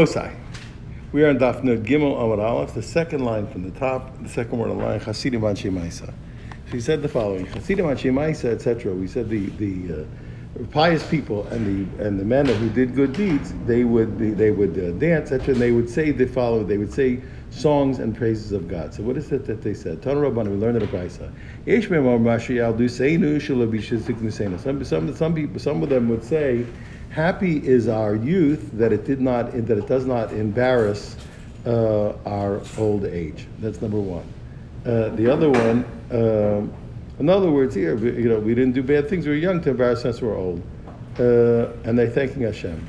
Osai. We are in Daf Gimel Amud Aleph, the second line from the top, the second word on the line, Chasidim Anshe Maisa. So said the following: Chasidim Anshe Maisa, etc. We said the the uh, pious people and the and the men who did good deeds, they would they would uh, dance, etc. And they would say the following: They would say songs and praises of God. So what is it that they said? Tana Rabban, we learned in the Brisa. Some some some people some of them would say. Happy is our youth that it did not that it does not embarrass uh, our old age. That's number one. Uh, the other one, um, in other words, here you know we didn't do bad things. We were young to embarrass us. We're old, uh, and they're thanking Hashem.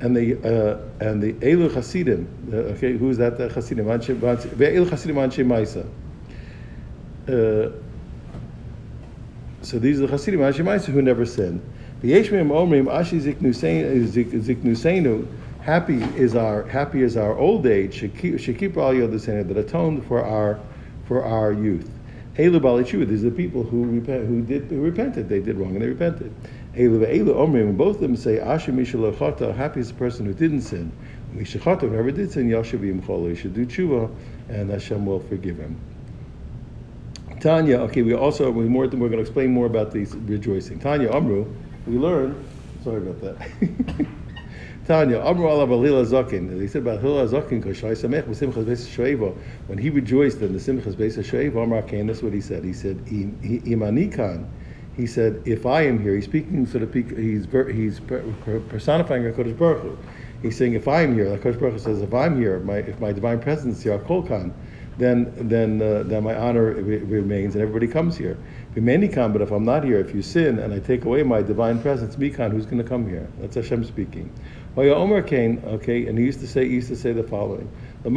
And the uh, and the Elu Hasidim, uh, okay, who's that? The Hasidim, Elu Hasidim Anshe Maisa. Uh, so these are the Hasidim Anshe Maisa who never sinned. V'yeshmim omrim ashi ziknusenu. Happy is our happy is our old age. Shekip al yodasenu that atoned for our for our youth. Elu balichu. These are the people who repent, who did who repented. They did wrong and they repented. Elu ve'elu omrim. Both of them say ashi mishalachata. Happy is the person who didn't sin. Mishachata, whoever did sin, yashavim chol. He should do tshuva, and Hashem will forgive him. Tanya. Okay, we also we more. We're going to explain more about these rejoicing. Tanya Amru we learn, sorry about that. Tanya, Amr Allah Balila Zakin. He said about Hillel Zakin, Kashai Samech, Simchas Beis Shoeva. When he rejoiced in the Simchas Beis Shoeva, Amr Kain, that's what he said. He said, Imanikan. He said, if I am here, he's speaking so the he's he's personifying HaKadosh Baruch Hu. He's saying, if I am here, like HaKadosh Baruch Hu says, if I'm here, my, if my divine presence is here, Kolkan, then then uh, then my honor remains, and everybody comes here. B'menikan, but if I'm not here, if you sin and I take away my divine presence, mikan, who's going to come here? That's Hashem speaking. Oya Omer Kain, okay, and he used to say he used to say the following: The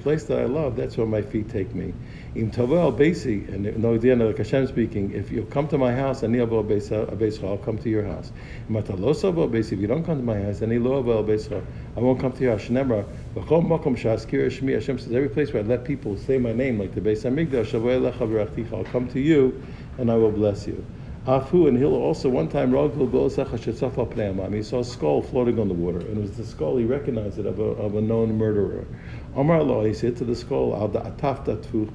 place that I love, that's where my feet take me. Im tovel basi, and no, end of Hashem speaking. If you come to my house, ani avo I'll come to your house. If you don't come to my house, ani lo avo I won't come to your house. Shnemra, v'chol makom shaskir shmi. Hashem says every place where I let people say my name, like the Beis Hamikdash, I'll come to you, and I will bless you. Afu and he'll also one time he saw a skull floating on the water, and it was the skull he recognized it of a, of a known murderer. Amar Allah, he said to the skull,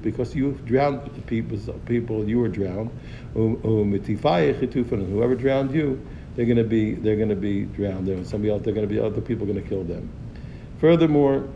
because you drowned the people, people you were drowned. Um, um, and whoever drowned you, they're going to be they're going to be drowned. There, somebody else, they're going to be other people going to kill them. Furthermore,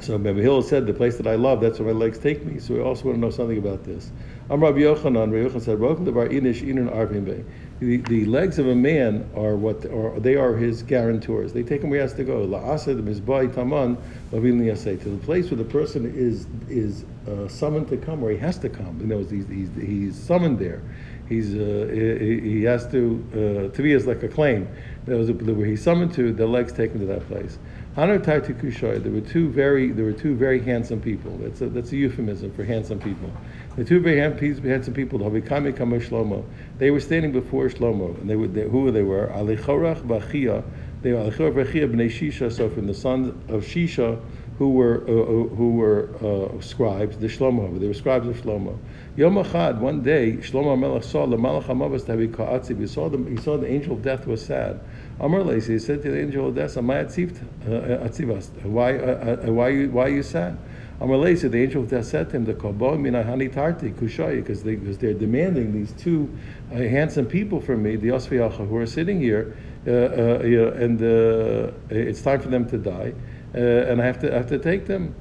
so Rabbi Hill said, the place that I love, that's where my legs take me. So we also want to know something about this. I'm Rabbi Yochanan. Rabbi Yochanan said, "Welcome to Bar Inish Inan Arvim Bay." The, the legs of a man are what are they are his guarantors. They take him where he has to go. La'asad mizbay taman to the place where the person is is uh, summoned to come, where he has to come. You know, he's, he's, he's summoned there. He's uh, he, he, has to uh, to be as like a claim. That was where he's summoned to. The legs take him to that place. There were two very there were two very handsome people. That's a, that's a euphemism for handsome people. The two very handsome people, Shlomo, they were standing before Shlomo, and they were they, who they were Alichorach Bachia. They were Alichorach Bachia bnei Shisha, so from the sons of Shisha, who were uh, uh who were uh, scribes, the Shlomo. They were scribes of Shlomo. Yom Achad, one day, Shlomo Melech saw the Malach Hamavas Tavi Ka'atziv. He saw the he saw the angel of death was sad. Amar he said to the angel of death, Why, uh, why, you, why are you sad? Amar said the angel of death said to him, The Kobo Minahani Tarti Kushaya, because they, because they're demanding these two uh, handsome people from me, the Osviyacha, who are sitting here, uh, uh, and uh, it's time for them to die, uh, and I have to, I have to take them.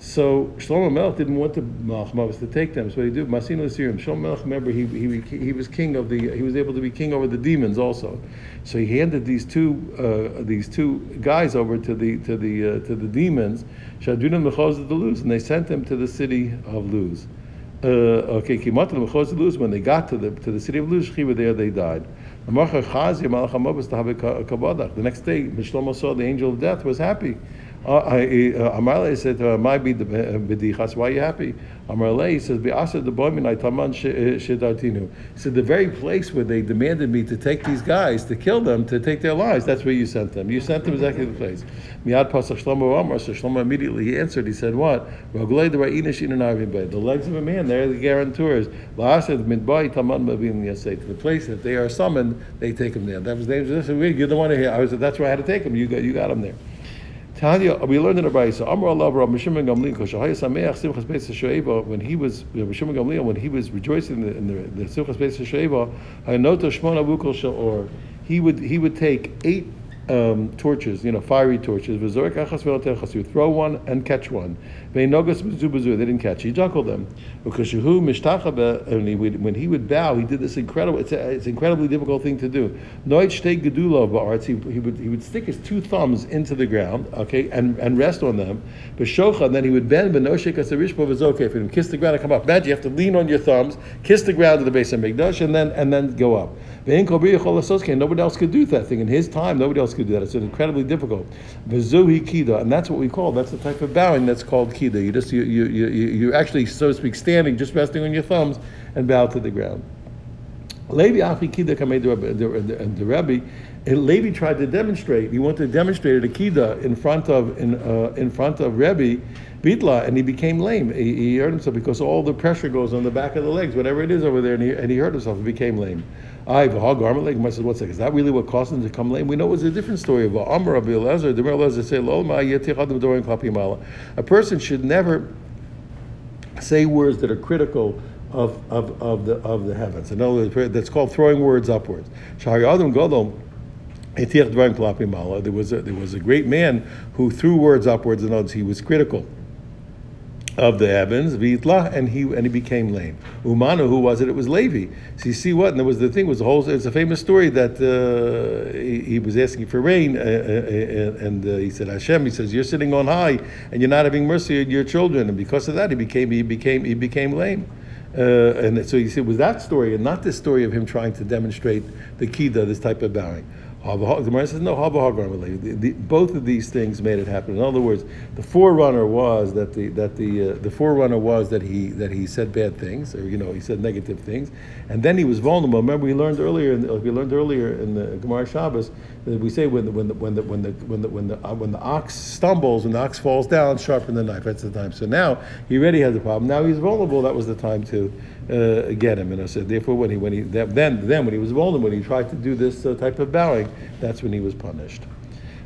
So Shlomo Melech didn't want the Malach to take them. So he did Masinu Asirim. Shlomo Melech, remember, he, he, he was king of the. He was able to be king over the demons also. So he handed these two uh, these two guys over to the to the uh, to the demons. Shadunam Mechaz the Luz, and they sent them to the city of Luz. Uh, okay, Kimat Mechaz Luz. When they got to the to the city of Luz, were there, they died. The next day, Shlomo saw the angel of death was happy. Uh, uh, Amarle said, uh, "My be the bedichas. Why are you happy?" Amarle says, "Be'asa the boy minay taman shedartinu." He said, "The very place where they demanded me to take these guys to kill them, to take their lives, that's where you sent them. You sent them exactly the place." Miad pasach Shlomo Amar. So Shlomo immediately he answered. He said, "What? Roglei the ra'inish in The legs of a man. They're the guarantors. La'asad midbay taman mabim yasei. To the place that they are summoned, they take them there. That was the dangerous. You're the one here. I was. That's where I had to take them. You got. You got them there." Tanya, we learned in a brayso. Allah, Gamliel, Sameach Simchas Beis. When he was Gamliel, when he was rejoicing in the, in the, the Simchas Beis Shoeva, Shor. He would he would take eight um, torches, you know, fiery torches. He would throw one and catch one. They didn't catch. He juggled them. Because when he would bow, he did this incredible. It's, a, it's an incredibly difficult thing to do. He, he would he would stick his two thumbs into the ground, okay, and, and rest on them. And then he would bend. Okay for him. Kiss the ground and come up. Imagine you have to lean on your thumbs, kiss the ground to the base of Mikdash, and then and then go up. Nobody else could do that thing in his time. Nobody else could do that. It's incredibly difficult. and that's what we call. That's the type of bowing that's called kida. You just you you you you're actually so to speak standing, just resting on your thumbs and bow to the ground. Levi Achi Kida Kamei the Rebbe, and Levi tried to demonstrate. He wanted to demonstrate a Kida in front of in uh, in front of Rebbe Bitla, and he became lame. He, he, hurt himself because all the pressure goes on the back of the legs, whatever it is over there, and he, and he hurt himself and became lame. I garment leg. I said, what's that? Is that really what caused him to come lame? We know it was a different story of Amr Rabbi Elazar. The Elazar say, A person should never say words that are critical of, of, of the of the heavens. In other words, that's called throwing words upwards. There was a, there was a great man who threw words upwards. In other words, he was critical of the heavens, v'itlah, and he and he became lame. Umanu, who was it? It was Levi. So you see what? And there was the thing was the whole. It's a famous story that uh, he, he, was asking for rain, uh, uh, uh and uh, he said, Hashem. He says, you're sitting on high, and you're not having mercy on your children, and because of that, he became he became he became lame. Uh, and so you see, it was that story, and not this story of him trying to demonstrate the kida, this type of bowing. Gemara says no. Both of these things made it happen. In other words, the forerunner was that the that the uh, the forerunner was that he that he said bad things, or you know he said negative things, and then he was vulnerable. Remember, we learned earlier. In, we learned earlier in the Gemara Shabbos that we say when the when the when the when the when the when the, uh, when the ox stumbles, when the ox falls down, sharpen the knife. That's the time. So now he already has a problem. Now he's vulnerable. That was the time to uh, get him. And I said, therefore, when he when he then then when he was vulnerable, when he tried to do this uh, type of bowing that's when he was punished.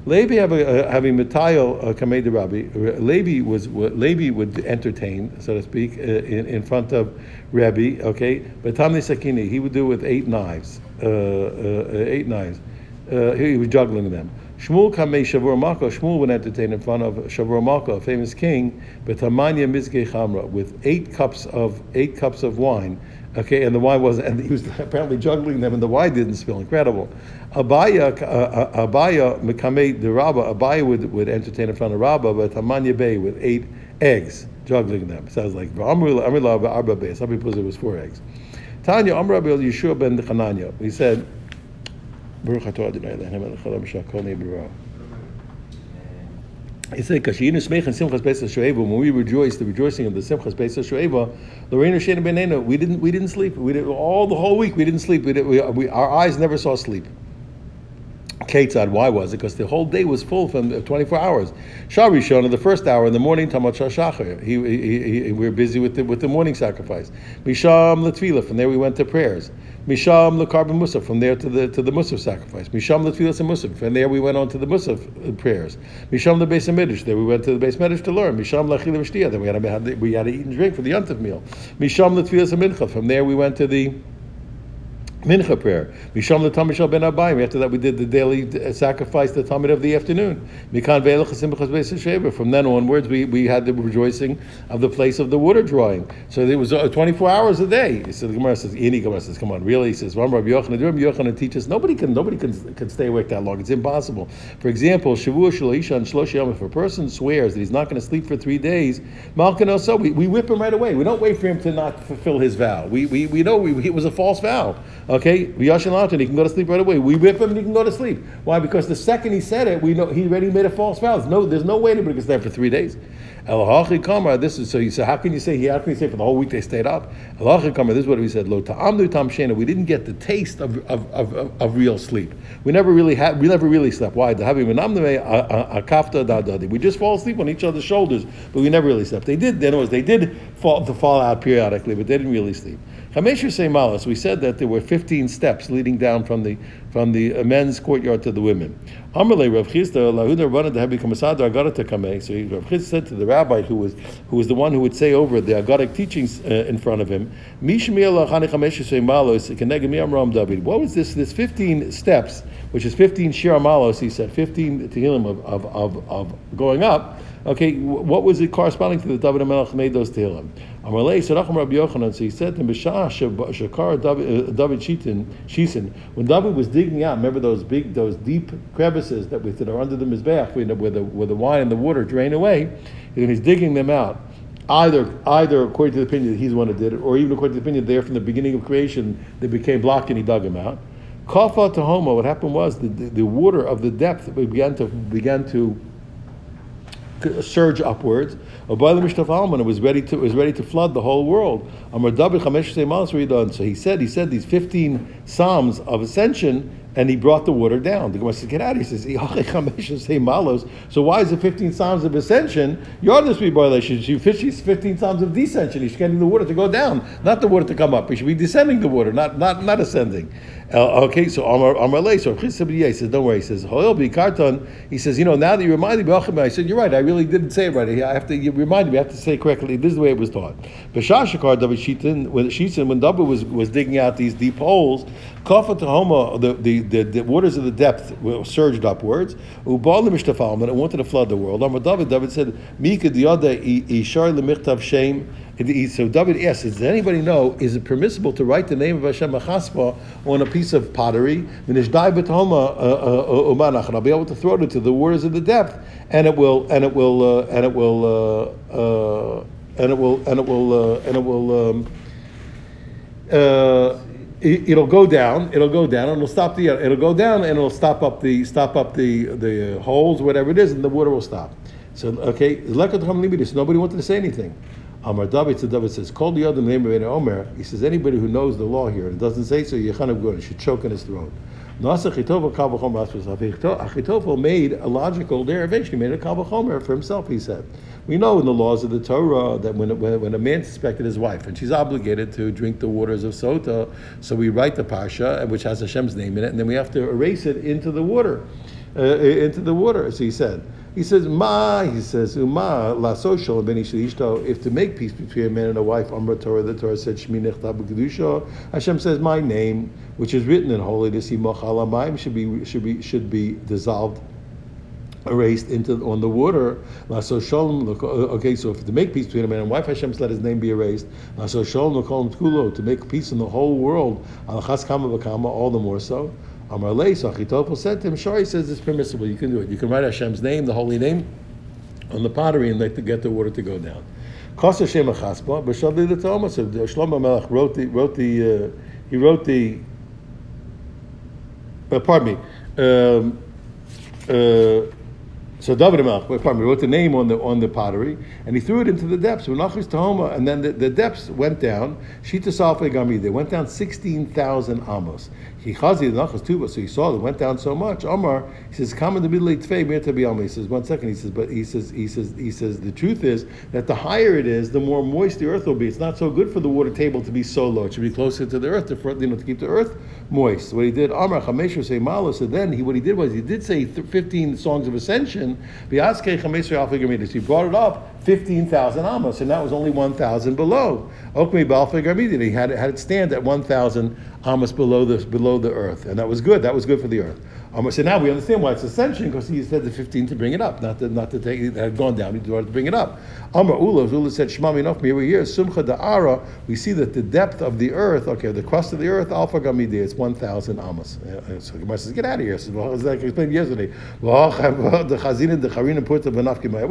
Levi having mitayo uh, kamei Rabbi. Levi was Levi would entertain, so to speak, uh, in, in front of Rabbi. Okay, but Tamni Sakini he would do with eight knives, uh, uh, eight knives. Uh, he was juggling them. Shmuel kamei Shavur Malka. Shmuel would entertain in front of Shavur a famous king, but Tamanya Mizge Chamra with eight cups of eight cups of wine. Okay, and the wine was, and he was apparently juggling them, and the wine didn't spill. Incredible. Abaye, uh, uh Abaye, Mekame the Rabba, Abaye would, would entertain in front of Rabba, but Hamanya Bay with eight eggs, juggling them. Sounds like Amrila Arba Bay. Some people say it was four eggs. Tanya Amr Yeshua ben Chananya. He said, Baruch atah Adonai Elohim melech haolam shakol ne'ibra. He said, "Kashiyinu smech and simchas beis shoeva." When we rejoice, the rejoicing of the simchas beis shoeva, Lorena shena benena. We didn't, we didn't sleep. We did all the whole week. We didn't sleep. We, did, we, we our eyes never saw sleep. Ketzad, why was it? Because the whole day was full from uh, 24 hours. Shari Shona, the first hour in the morning, Tamat Shachar. He, he, he, we were busy with the, with the morning sacrifice. Misham Latvila, from there we went to prayers. Misham Lakarbon Musaf, from there to the to the Musaf sacrifice. Misham Latfilas and Musaf, from there we went on to the Musaf uh, prayers. Misham the Beis Midrash, there we went to the Beis Midrash to learn. Misham Lachil V'Shtiyah, then we had, to, we had to eat and drink for the Yontif meal. Misham Latfilas and Mincha, from there we went to the Mincha prayer. Misham the Tamishal ben Abayim. After that, we did the daily uh, sacrifice, the Tamid of the afternoon. From then onwards, we, we had the rejoicing of the place of the water drawing. So it was uh, 24 hours a day. So the Gemara says, Ini Gemara says, come on, really? He says, Rabbi Yochanan, Rabbi Yochanan teaches, nobody can nobody can, can stay awake that long. It's impossible. For example, Shavua Shalisha and Shlosh if a person swears that he's not going to sleep for three days, Malkan so we, we whip him right away. We don't wait for him to not fulfill his vow. We, we, we know we, it was a false vow Okay, V'yashin Latan, he can go to sleep right away. We whip him and he can go to sleep. Why? Because the second he said it, we know he already made a false vow. There's no, there's no way anybody can stay for three days. Elahachi Kamar, this is so you say, how can you say he how can you say for the whole week they stayed up? Elahachi Kamar, this is what we said, Lo ta'amnu tam. We didn't get the taste of, of, of, of, real sleep. We never really had we never really slept. Why? The We just fall asleep on each other's shoulders, but we never really slept. They did, in other words, they did fall to fall out periodically, but they didn't really sleep. Chameshu say malas. We said that there were 15 steps leading down from the from the men's courtyard to the women. Amalei Rav Chisda lahuda run the heavy kamasadar agata kameh. So Rav Chisda said to the rabbi who was who was the one who would say over the agadic teachings uh, in front of him, What was this? This 15 steps, which is 15 shir malos. He said 15 tehillim of, of, of, of going up. Okay, what was it corresponding to the David Melech made those tehillim? Amalei Sarachim Rabbi Yochanan. So he said to Bishah Shakar David uh, Shisin when David was digging out. Remember those big, those deep crevices that, we, that are under the mizbeach where the, where the wine and the water drain away. And he's digging them out. Either, either according to the opinion that he's the one who did it, or even according to the opinion there from the beginning of creation, they became blocked and he dug them out. Kafa Tahoma, what happened was the, the, the water of the depth began to began to surge upwards. It was ready to was ready to flood the whole world. So he said he said these fifteen psalms of ascension and he brought the water down. The Gemara says, "Get out!" He says, malos. "So why is it fifteen psalms of ascension? Yardless be violation. She fifteen psalms of descension. He's getting the water to go down, not the water to come up. He should be descending the water, not not not ascending." Uh, okay, so Amar Amar so he says, "Don't worry." He says, "Hoil karton." He says, "You know, now that you reminded me, I said you're right. I really didn't say it right. I have to you remind me. I have to say correctly. This is the way it was taught." B'shashakar David Shitin when Shitin when David was was digging out these deep holes, Kafa Tahoma the the the, the waters of the depth surged upwards. Ubal mishtafal, and it wanted to flood the world. Amar David, David said, Mika diada ishar lemichtav shame. So David asks, does anybody know, is it permissible to write the name of Hashem Achaspa on a piece of pottery? Uh, uh, uh, I'll be able to throw it into the waters of the depth, and it will, and it will, uh, and it will, uh, uh, and it will, and it will, and it will. Um, it'll go down. It'll go down, and it'll stop the. It'll go down, and it'll stop up the stop up the the holes, whatever it is, and the water will stop. So okay, nobody wanted to say anything. Amar David so David says, "Call the other name of Omer." He says, "Anybody who knows the law here and doesn't say so, Yechanav Gun should choke in his throat." Achitophel made a logical derivation. He made a kavachomer for himself. He said. We know in the laws of the Torah that when, when, when, a man suspected his wife and she's obligated to drink the waters of Sota, so we write the Pasha, which has Hashem's name in it, and then we have to erase it into the water. Uh, into the water, as he said. He says, Ma, he says, Uma, la social, if to make peace between a man and a wife, Amra Torah, the Torah said, Shmi Hashem says, my name, which is written in holiness, should be, should be, should be dissolved erased into on the water. So shalom. Uh, okay, so if to make peace between a man and wife, Hashem let his name be erased. La so shalom to make peace in the whole world. Al all the more so. Amar Lei, said to him, Shari says it's permissible. You can do it. You can write Hashem's name, the holy name, on the pottery and let to get the water to go down. Kos Hashem achaspa, b'shavli the Thomas. So Shlomo Melech wrote the wrote the uh, he wrote the. Uh, pardon me. Um, uh, so David Melch, pardon me, wrote the name on the on the pottery, and he threw it into the depths. Tahoma, and then the, the depths went down. Shita Salfe Gami, they went down sixteen thousand amos. Chichazi the nachas tuba, so he saw it went down so much. Omar, he says, "Come in the middle of Mir to He says, "One second. He says, "But he says, he says, he says, the truth is that the higher it is, the more moist the earth will be. It's not so good for the water table to be so low. It should be closer to the earth to you know to keep the earth moist. What he did, Omar Chameshu say Malo. So then he what he did was he did say fifteen songs of ascension. He brought it up 15,000 amos, and that was only 1,000 below. Okmi Balfig he had, it, had it stand at 1,000 amos below the, below the earth, and that was good. That was good for the earth. Um, so now we understand why it's ascension because he said the 15 to bring it up, not to, not to take it had gone down. He wanted to bring it up. Amar Ula, Ula said, Shema Minoch, here we hear Sumcha Da'ara. We see that the depth of the earth, okay, the crust of the earth, Alpha Gamidi, it's 1,000 amos. Uh, so Gemara says, get out of here. Says, well, as I explained yesterday, What are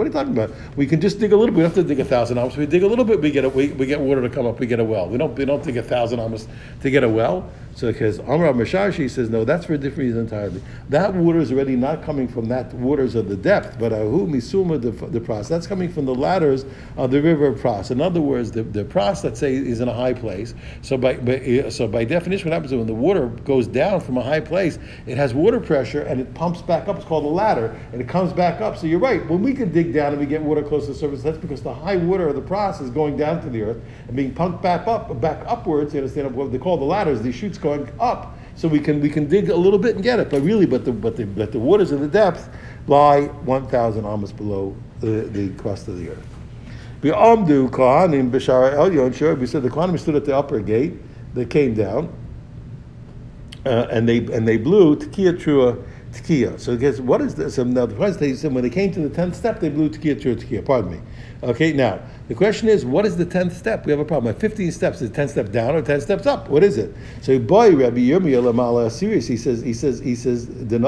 you talking about? We can just dig a little bit. We don't have to dig a thousand amos. We dig a little bit, we get a, we, we get water to come up. We get a well. We don't we don't dig a thousand amos to get a well. So because Amr Mashashi says no, that's for a different reason entirely. That water is already not coming from that waters of the depth, but ahu misuma the, the pras. That's coming from the ladders of the river of pras. In other words, the, the pras, let's say, is in a high place. So by, by eh, so by definition, what happens is when the water goes down from a high place, it has water pressure and it pumps back up. It's called a ladder, and it comes back up. So you're right. When we can dig down and we get water close to the surface, that's because the high water of the pras is going down to the earth and being pumped back up, back upwards. You understand what they call the ladders? These chutes going up, so we can we can dig a little bit and get it. But really, but the but the but the waters in the depth lie one thousand almost below the, the crust of the earth. We Amdu Kohanim Bishara Elyon. Sure, we said the Kohanim stood at the upper gate. They came down, uh, and they and they blew Tekiah Tekiah. So guess what is this? So now the first they said when they came to the tenth step, they blew Tekiah Trua Tekiah. Pardon me. Okay, now the question is, what is the tenth step? We have a problem. At fifteen steps, is ten step down or ten steps up? What is it? So boy, Rabbi Yirmiyah Lamala serious. He says, he says, he says, the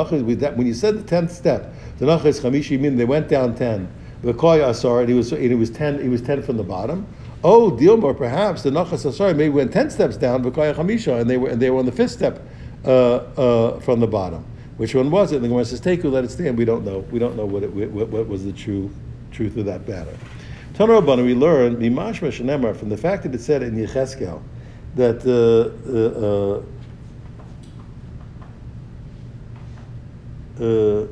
when you said the tenth step, the is chamishi min. They went down ten. The koy asar, and he was and he was ten. He was ten from the bottom. Oh, Dilmor, perhaps the nachas asar maybe went ten steps down. V'koy chamisha, and they were and they were on the fifth step uh, uh, from the bottom. Which one was it? And the Gemara says, "Take who let it stand." We don't know. We don't know what, it, what, what was the true truth of that matter. Tanarabana, we learn Mimashma Shenemar from the fact that it said in Yecheskel that uh, uh, uh, uh,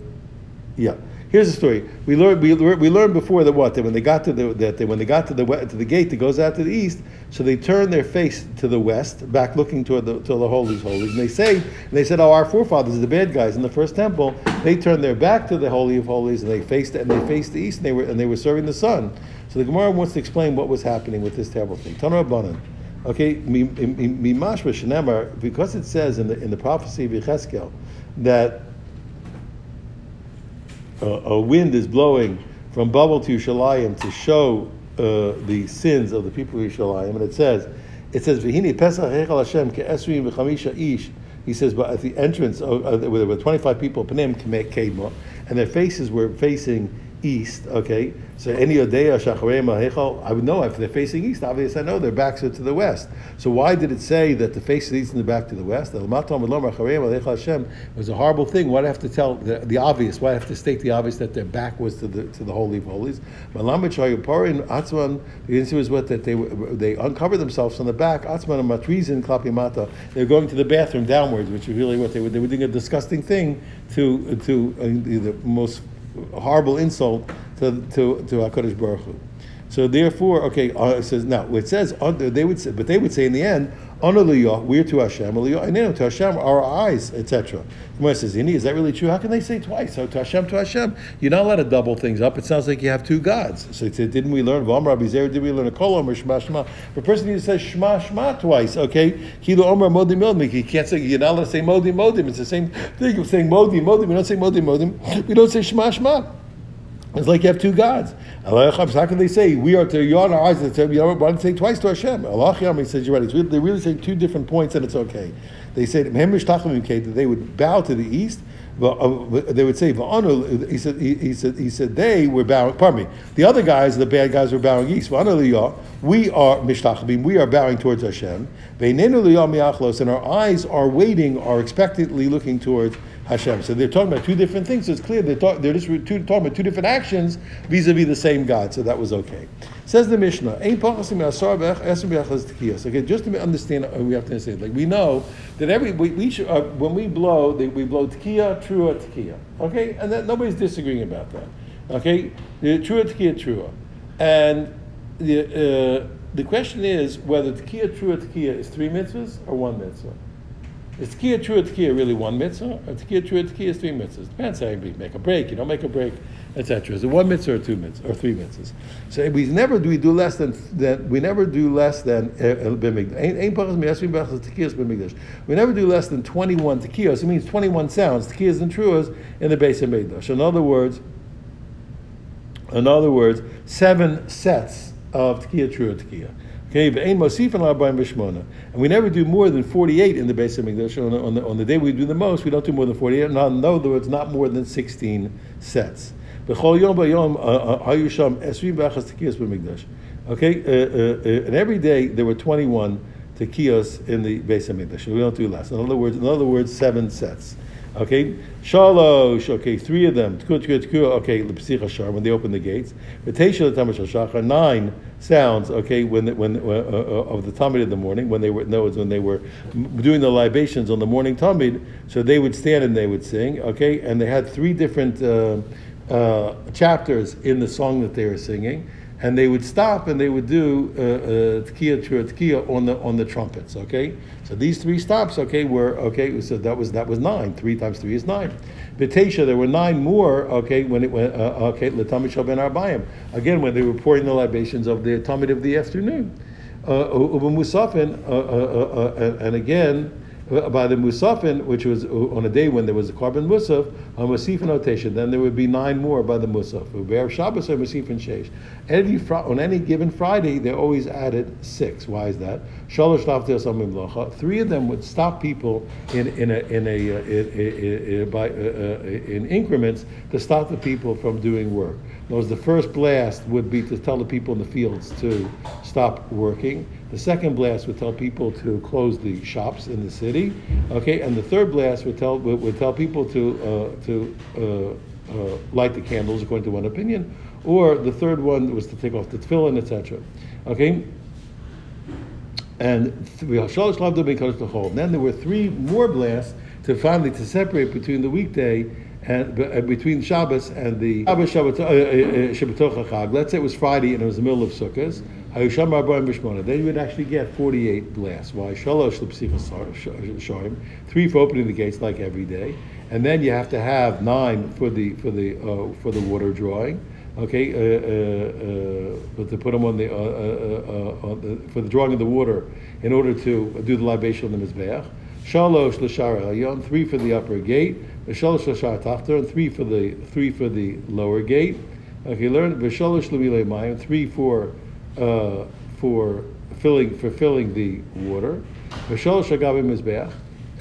yeah. Here's the story. We learned we, we learned before that what that when they got to the that they, when they got to the to the gate that goes out to the east, so they turned their face to the west, back looking toward the to the holies holies, and they say and they said, "Oh, our forefathers, the bad guys in the first temple, they turned their back to the holy of holies and they faced and they faced the east and they were and they were serving the sun." So the Gemara wants to explain what was happening with this terrible thing. Tanur Abanan. Okay, because it says in the in the prophecy of Yecheskel that a, a wind is blowing from Babel to Yerushalayim to show uh, the sins of the people of Yerushalayim, and it says, it says, "V'hini Pesach Hechal Hashem ke'esrim v'chamisha ish." He says, but at the entrance, of, uh, there were 25 people, Panim Kedma, and their faces were facing east, okay? So any Odeya Shacharei Mahechal, I would know if they're facing east, obviously I know their backs are to the west. So why did it say that the face is east and the back to the west? It was a horrible thing. Why do I have to tell the, the obvious? Why do I have to state the obvious that their back was to the to the holy of holies? The answer was what that they they uncovered themselves from the back. They're going to the bathroom downwards, which is really what they were. They were doing a disgusting thing to to uh, the most horrible insult to to to Hakadosh Baruch Hu. So therefore, okay, uh, it says now it says they would say, but they would say in the end, we're to Hashem, and to Hashem our eyes, etc. Gemara says, is that really true? How can they say twice? So to Hashem, to Hashem, you're not allowed to double things up. It sounds like you have two gods. So it said, didn't we learn? Umrabi there? Did we learn a kolom or shema shema? The person who says shema shema twice, okay. He can't say you're not allowed to say modim modim. It's the same thing of saying modim modim. We don't say modim modim. We don't say shema shema. It's like you have two gods. How can they say we are to yawn our eyes? Why they say twice to Hashem? Allah He says you're right. It's, they really say two different points, and it's okay. They say that they would bow to the east. Uh, they would say he said he, said he said they were bowing. Pardon me. The other guys, the bad guys, were bowing east. We are mishtachim. We are bowing towards Hashem. And our eyes are waiting, are expectantly looking towards Hashem. So they're talking about two different things. So it's clear they're, talk, they're just two, talking about two different actions vis-a-vis the same God. So that was okay. Says the Mishnah, Okay, just to understand, uh, we have to understand. Like we know that every we, we should, uh, when we blow, they, we blow tekiah, trua, tekiah. Okay, and that, nobody's disagreeing about that. Okay, trua, tekiah, trua, and the uh, the question is whether tekiah, trua, tekiah is three mitzvahs or one mitzvah. Is Tekiah true or Tekiah really one mitzvah? Or Tekiah true or Tekiah is three mitzvahs? Depends how you make a break, you don't make a break, etc. Is it one mitzvah or two mitzvahs or three mitzvahs? So we never do we do less than than we never do less than. Eh, eh, we never do less than twenty one tekiyos. It means twenty one sounds, tekiyos and truas in the base of mikdash. In other words, in other words, seven sets of tekiyah trua tekiyah. Okay, and we never do more than 48 in the base of Mikdash. On the, on, the, on the day we do the most, we don't do more than 48. No, in other words, not more than 16 sets. Uh, uh, okay, uh, uh, and every day there were 21 tekiyos in the base of Mikdash. We don't do less. In other words, in other words, seven sets. Okay, shalosh. Okay, three of them. Okay, when they open the gates. Nine sounds. Okay, when when uh, uh, of the tamid in the morning when they were no, when they were doing the libations on the morning tamid. So they would stand and they would sing. Okay, and they had three different uh, uh, chapters in the song that they were singing and they would stop and they would do tkiya uh, uh, tkiya on the on the trumpets. Okay, so these three stops, okay, were okay. So that was that was nine. Three times three is nine. Betesha, there were nine more. Okay, when it went. Uh, okay, l'tamid ben arbayim. Again, when they were pouring the libations of the tamid of the afternoon. Uh, uh, uh, uh, and again by the Musafin, which was on a day when there was a karbon Musaf, on Musaf notation, then there would be nine more by the Musaf. Bear Shabbos or Musaf and Sheish. Every on any given Friday, they always added six. Why is that? Three of them would stop people in in a in a, uh, by, uh, uh, in increments to stop the people from doing work. Those the first blast would be to tell the people in the fields to stop working. The second blast would tell people to close the shops in the city. Okay, and the third blast would tell would, would tell people to uh, to uh, uh, light the candles, according to one opinion. Or the third one was to take off the tefillin, etc. Okay. And then there were three more blasts to finally to separate between the weekday and uh, between Shabbos and the Shabbos Shabbat, uh, uh, Chag. Let's say it was Friday and it was the middle of Sukkot. Then you would actually get 48 blasts. Why? Three for opening the gates like every day, and then you have to have nine for the for the uh, for the water drawing. Okay, uh, uh, but to put them on the, on the, for the drawing of the water in order to do the libation on the mizbeach. Shalosh l'shar three for the upper gate. V'shalosh l'shar tachtar, and three for the three for the lower gate. Okay, learn v'shalosh l'vilei mayim, three for uh, for filling for filling the water.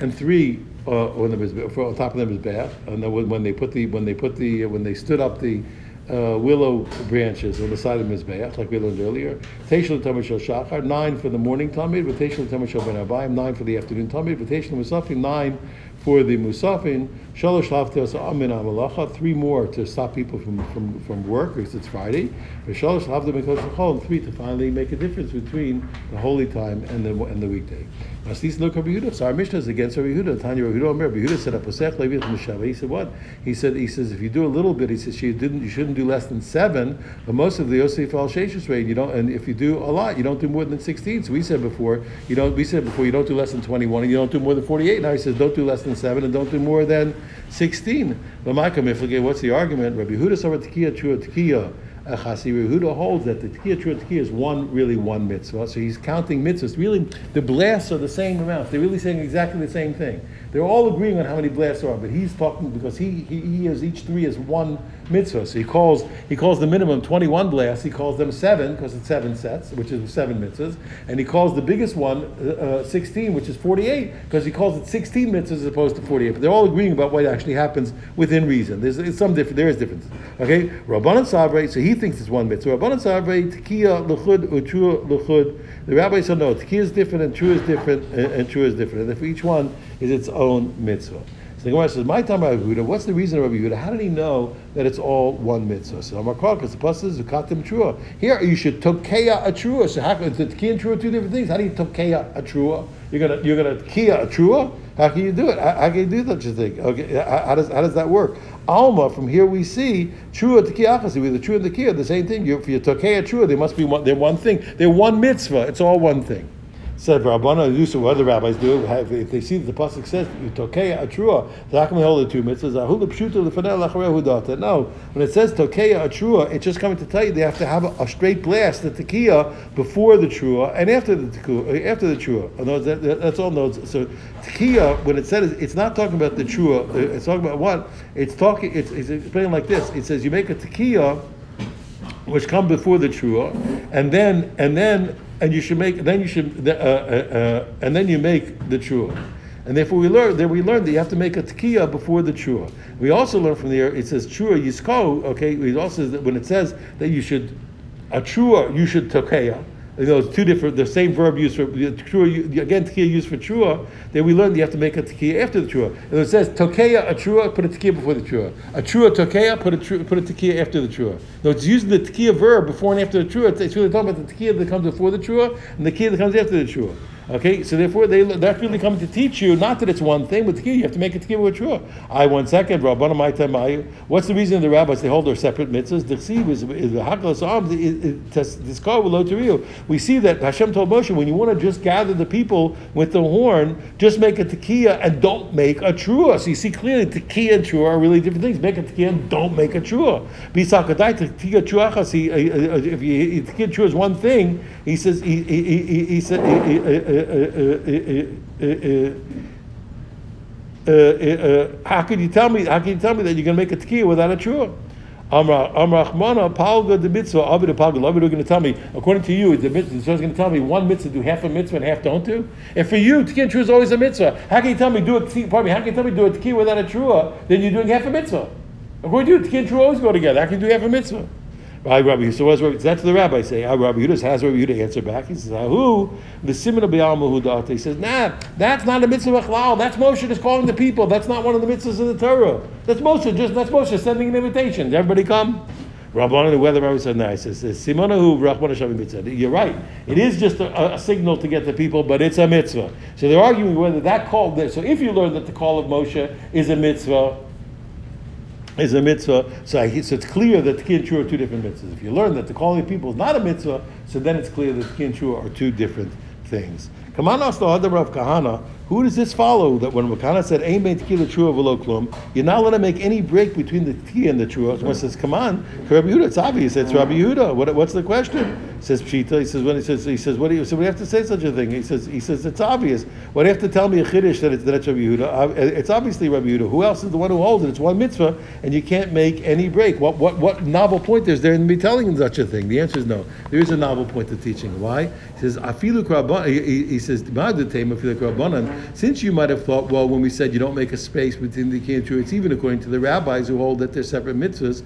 And three uh, on the mizbeach, on top of the mizbeach. And then when they put the when they put the when they stood up the uh, willow branches on the side of Mizbeach, like we learned earlier. Teshel Tamid Shachar, nine for the morning Tamid, Teshel Tamid Ben nine for the afternoon Tamid, Teshel Musafim, nine for the Musafin, Shalosh Haftas Amin Amalacha, three more to stop people from, from, from work because it's Friday, Shalosh Haftas Mikos and three to finally make a difference between the holy time and the, and the weekday. Look Rabbi Yehuda. So our Mishnah is against Rabbi Yehuda. Tanya Rabbi Yehuda, Rabbi Yehuda said, "Aposech Levit Mishava." He said, "What?" He said, "He says if you do a little bit, he says you didn't, you shouldn't do less than seven. But most of the Yosef Al Sheshes rate, you don't. And if you do a lot, you don't do more than sixteen. So we said before, you don't. We said before, you don't do less than twenty-one, and you don't do more than forty-eight. Now he says, don't do less than seven, and don't do more than sixteen. What's the argument? Rabbi Yehuda said, "Tekiya true tekiya." Chasi Yehuda holds that the Tkiyah Trua Tkiyah is one, really one mitzvah. So he's counting mitzvahs. Really, the blasts are the same amount. They're really saying exactly the same thing. They're all agreeing on how many blasts are, but he's talking because he, he, he has each three as one mitzvah. So he calls he calls the minimum 21 blasts. He calls them seven because it's seven sets, which is seven mitzvahs, and he calls the biggest one uh, uh 16, which is 48, because he calls it 16 mitzvahs as opposed to 48. But they're all agreeing about what actually happens within reason. There's some different. There is difference. Okay, Rabbanan Sabre. So he thinks it's one mitzvah. Rabbanan Sabre Tekiya Luchud Utrua Luchud. The rabbi said no. Tekiya is different and true is different and, and true is different. And for each one is its own mitzvah. So the Gemara says, "My time Rabbi Yehuda. What's the reason Rabbi Yehuda? How did he know that it's all one mitzvah?" So Amakar, because the pasuk zukatim trua. Here you should tokeya a trua. So how can the key and trua two different things? How do you tokeya a trua? You're gonna you're gonna kia a trua. How can you do it? How, how, can you do such a thing? Okay, how, does how does that work? Alma, from here we see trua tekiya achasi. With the trua and the kia, the same thing. You, for your tokeya trua, they must be one. They're one thing. They're one mitzvah. It's all one thing. Said Rabbana Yusu, what other rabbis do, if they see that the pasuk says Tokeya Atrua, how come they hold the two mitzvahs? Ahula Pshuta Lefanel Lacharehu Data. No, when it says Tokeya Atrua, it's just coming to tell you they have to have a, a straight blast, the Tekiya, before the Trua and after the Tekiya, after the Trua. In that- That's all notes. So Tekiya, when it says, it's not talking about the Trua. uh, It's talking about what? It's talking. It's, it's explaining like this. It says you make a Tekiya which come before the trua, and then and then and you should make then you should uh, uh, uh, and then you make the trua. And therefore, we learn that we learned that you have to make a tekiya before the trua. We also learn from there. It says trua yisko. Okay, it also says that when it says that you should a trua, you should tekiya. You know, it's two different, the same verb used for trua, again, tekiya used for trua, then we learned you have to make a tekiya after the trua. And it says, tokeya a trua, put a tekiya before the trua. A trua tokeya, put a, tru, put a tekiya after the trua. No, it's using the tekiya verb before and after the trua. It's, it's really talking about the tekiya that comes before the trua and the tekiya that comes after the trua. Okay, so therefore they, they're really coming to teach you not that it's one thing, but tekiya you have to make a tekiya with trua. I one second, Rabbana my what's the reason the rabbis they hold their separate mitzvahs? Is is. We see that Hashem told Moshe when you want to just gather the people with the horn, just make a tekiya and don't make a trua. So you see clearly tekiya and trua are really different things. Make a tekiya and don't make a trua. He if you trua is one thing, he says he he he, he, he said. he- he- uh, how can you tell me? How can you tell me that you're going to make a tekiya without a? Amra Amrachmana Palga the mitzvah Avid Palga. Love going to tell me according to you the mitzvah. So going to tell me one mitzvah do half a mitzvah and half don't do. And for you, tekiya and is always a mitzvah. How can you tell me do a? Pardon me. How can you tell me do a tekiya without a trua? Then you're doing half a mitzvah. According to you, tekiya and always go together. How can you do half a mitzvah? Right, Rabbi. So what's Rabbi? That's the rabbi say. Ah, Rabbi Yehuda has Rabbi Yehuda answer back. He says, "Who the simon of B'yal He says, "Nah, that's not a mitzvah chalal. That's Moshe just calling the people. That's not one of the mitzvahs of the Torah. That's Moshe. Just that's Moshe sending an invitation. Did everybody come." Rabbanan, the weather rabbi said, "No." He says, "Simona who Rachman Hashem mitzvah." You're right. It is just a, a signal to get the people, but it's a mitzvah. So they're arguing whether that call. So if you learn that the call of Moshe is a mitzvah is a mitzvah. So, I, so it's clear that Tekiah and Trua are two different mitzvahs. If you learn that the calling people is not a mitzvah, so then it's clear that Tekiah and Trua are two different things. Kamanas the of Kahana. Who does this follow? That when Kahana said "Ain bein tekilah trua v'lo klum," you're not allowed to make any break between the tekilah and the trua. So one says, "Come on, Rabbi Yehuda, it's obvious. It's Rabbi Yehuda. What, what's the question?" Says Pshita. He says when he says he says what do you so we have to say such a thing? He says he says it's obvious. What do you have to tell me a chiddush that it's that it's Rabbi Yehuda? Uh, It's obviously Rabbi Yehuda. Who else is the one who holds it? It's one mitzvah, and you can't make any break. What what what novel point is there in me telling him such a thing? The answer is no. There is a novel point to teaching. Why? He says afilu. He, he- says. Since you might have thought, well, when we said you don't make a space between the true, it's even according to the rabbis who hold that they're separate mitzvahs.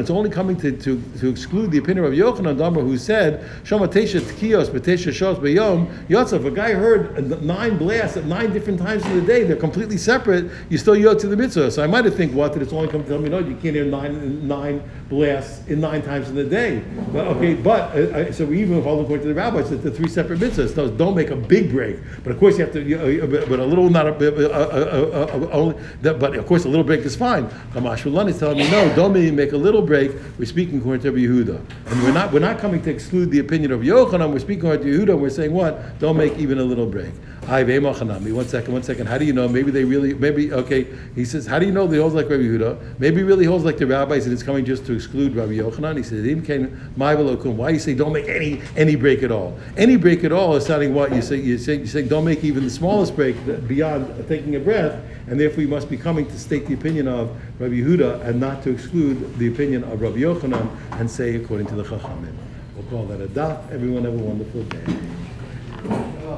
It's only coming to, to, to exclude the opinion of Yochanan Who said Shama Tkiyos Betesha Shos Beyom Yotzaf. A guy heard nine blasts at nine different times in the day. They're completely separate. You still yot to the mitzvah. So I might have think what that it's only come to tell me no, you can't hear nine nine blasts in nine times in the day. But okay, but uh, uh, so we even follow according to the rabbis that the three separate mitzvahs. So don't make a big break. But of course you have to. Know, but a little not a, uh, uh, uh, uh, only. That, but of course a little break is fine. Kamashulani is telling me no, don't make a little break. We're speaking according to Yehuda, and we're not we're not coming to exclude the opinion of Yochanan. We're speaking to Yehuda. We're saying what? Don't make even a little break. One second, one second. How do you know? Maybe they really, maybe, okay. He says, how do you know they hold like Rabbi Yehuda? Maybe really holds like the rabbis and it's coming just to exclude Rabbi Yochanan. He says. Why you say don't make any any break at all? Any break at all is sounding what you say. You say you say don't make even the smallest break beyond taking a breath, and therefore you must be coming to state the opinion of Rabbi Yehuda and not to exclude the opinion of Rabbi Yochanan and say according to the Chachamim. We'll call that a daf. Everyone have a wonderful day.